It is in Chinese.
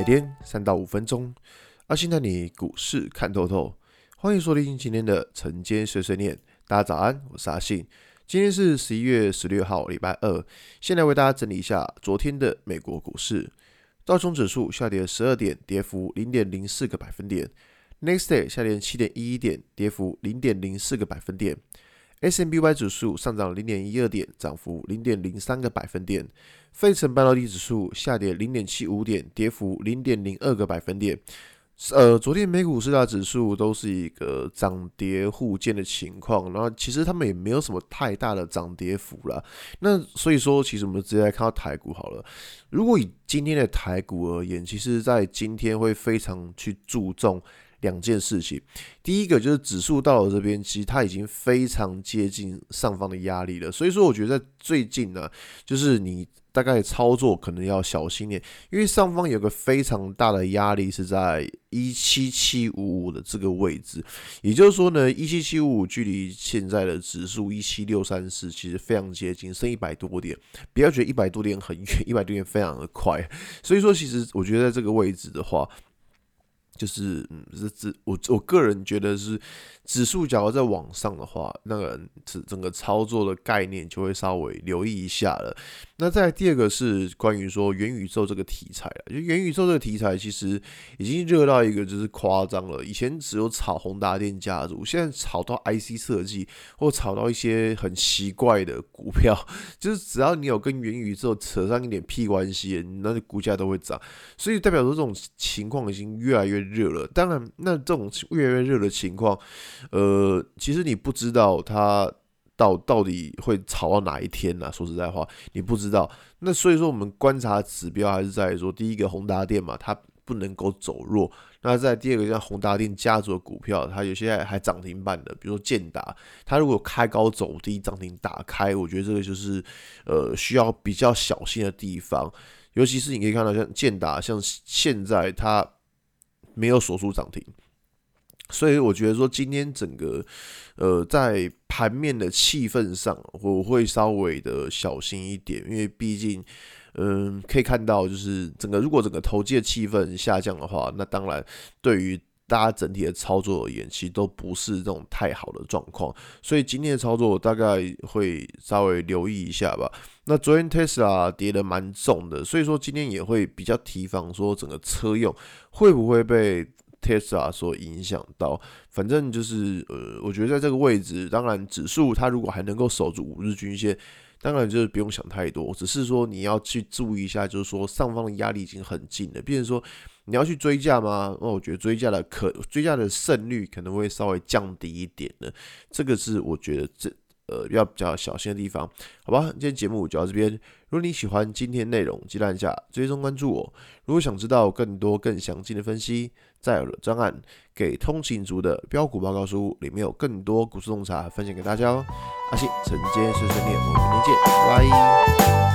每天三到五分钟，阿信带你股市看透透。欢迎收听今天的晨间碎碎念。大家早安，我是阿信。今天是十一月十六号，礼拜二。先来为大家整理一下昨天的美国股市。道琼指数下跌十二点，跌幅零点零四个百分点。Next day 下跌七点一一点，跌幅零点零四个百分点。S&P Y 指数上涨零点一二点，涨幅零点零三个百分点。费城半导体指数下跌零点七五点，跌幅零点零二个百分点。呃，昨天美股四大指数都是一个涨跌互见的情况，然后其实他们也没有什么太大的涨跌幅了。那所以说，其实我们直接来看到台股好了。如果以今天的台股而言，其实在今天会非常去注重。两件事情，第一个就是指数到了这边，其实它已经非常接近上方的压力了。所以说，我觉得最近呢，就是你大概操作可能要小心点，因为上方有个非常大的压力是在一七七五五的这个位置。也就是说呢，一七七五五距离现在的指数一七六三四其实非常接近，剩一百多点。不要觉得一百多点很远，一百多点非常的快。所以说，其实我觉得在这个位置的话。就是，嗯，是指我我个人觉得是指数，假如在往上的话，那个整整个操作的概念就会稍微留意一下了。那再第二个是关于说元宇宙这个题材了，就元宇宙这个题材其实已经热到一个就是夸张了。以前只有炒宏达电家族，现在炒到 IC 设计，或炒到一些很奇怪的股票，就是只要你有跟元宇宙扯上一点屁关系，那股价都会涨。所以代表说这种情况已经越来越热了。当然，那这种越来越热的情况，呃，其实你不知道它。到到底会炒到哪一天呢、啊？说实在话，你不知道。那所以说，我们观察指标还是在于说，第一个宏达电嘛，它不能够走弱。那在第二个，像宏达电家族的股票，它有些还涨停板的，比如说建达，它如果开高走低，涨停打开，我觉得这个就是呃需要比较小心的地方。尤其是你可以看到，像建达，像现在它没有锁住涨停。所以我觉得说，今天整个，呃，在盘面的气氛上，我会稍微的小心一点，因为毕竟，嗯、可以看到，就是整个如果整个投机的气氛下降的话，那当然对于大家整体的操作而言，其实都不是这种太好的状况。所以今天的操作，大概会稍微留意一下吧。那昨天 Tesla 跌的蛮重的，所以说今天也会比较提防，说整个车用会不会被。Tesla 所影响到，反正就是呃，我觉得在这个位置，当然指数它如果还能够守住五日均线，当然就是不用想太多，只是说你要去注意一下，就是说上方的压力已经很近了。比如说你要去追价吗？那我觉得追价的可追价的胜率可能会稍微降低一点的，这个是我觉得这。呃，要比较小心的地方，好吧？今天节目就到这边。如果你喜欢今天内容，记得按下追踪关注我。如果想知道更多更详尽的分析，在我的专案给通勤族的标股报告书里面有更多股市洞察分享给大家哦。阿信，晨间碎碎念，我们明天见，拜拜。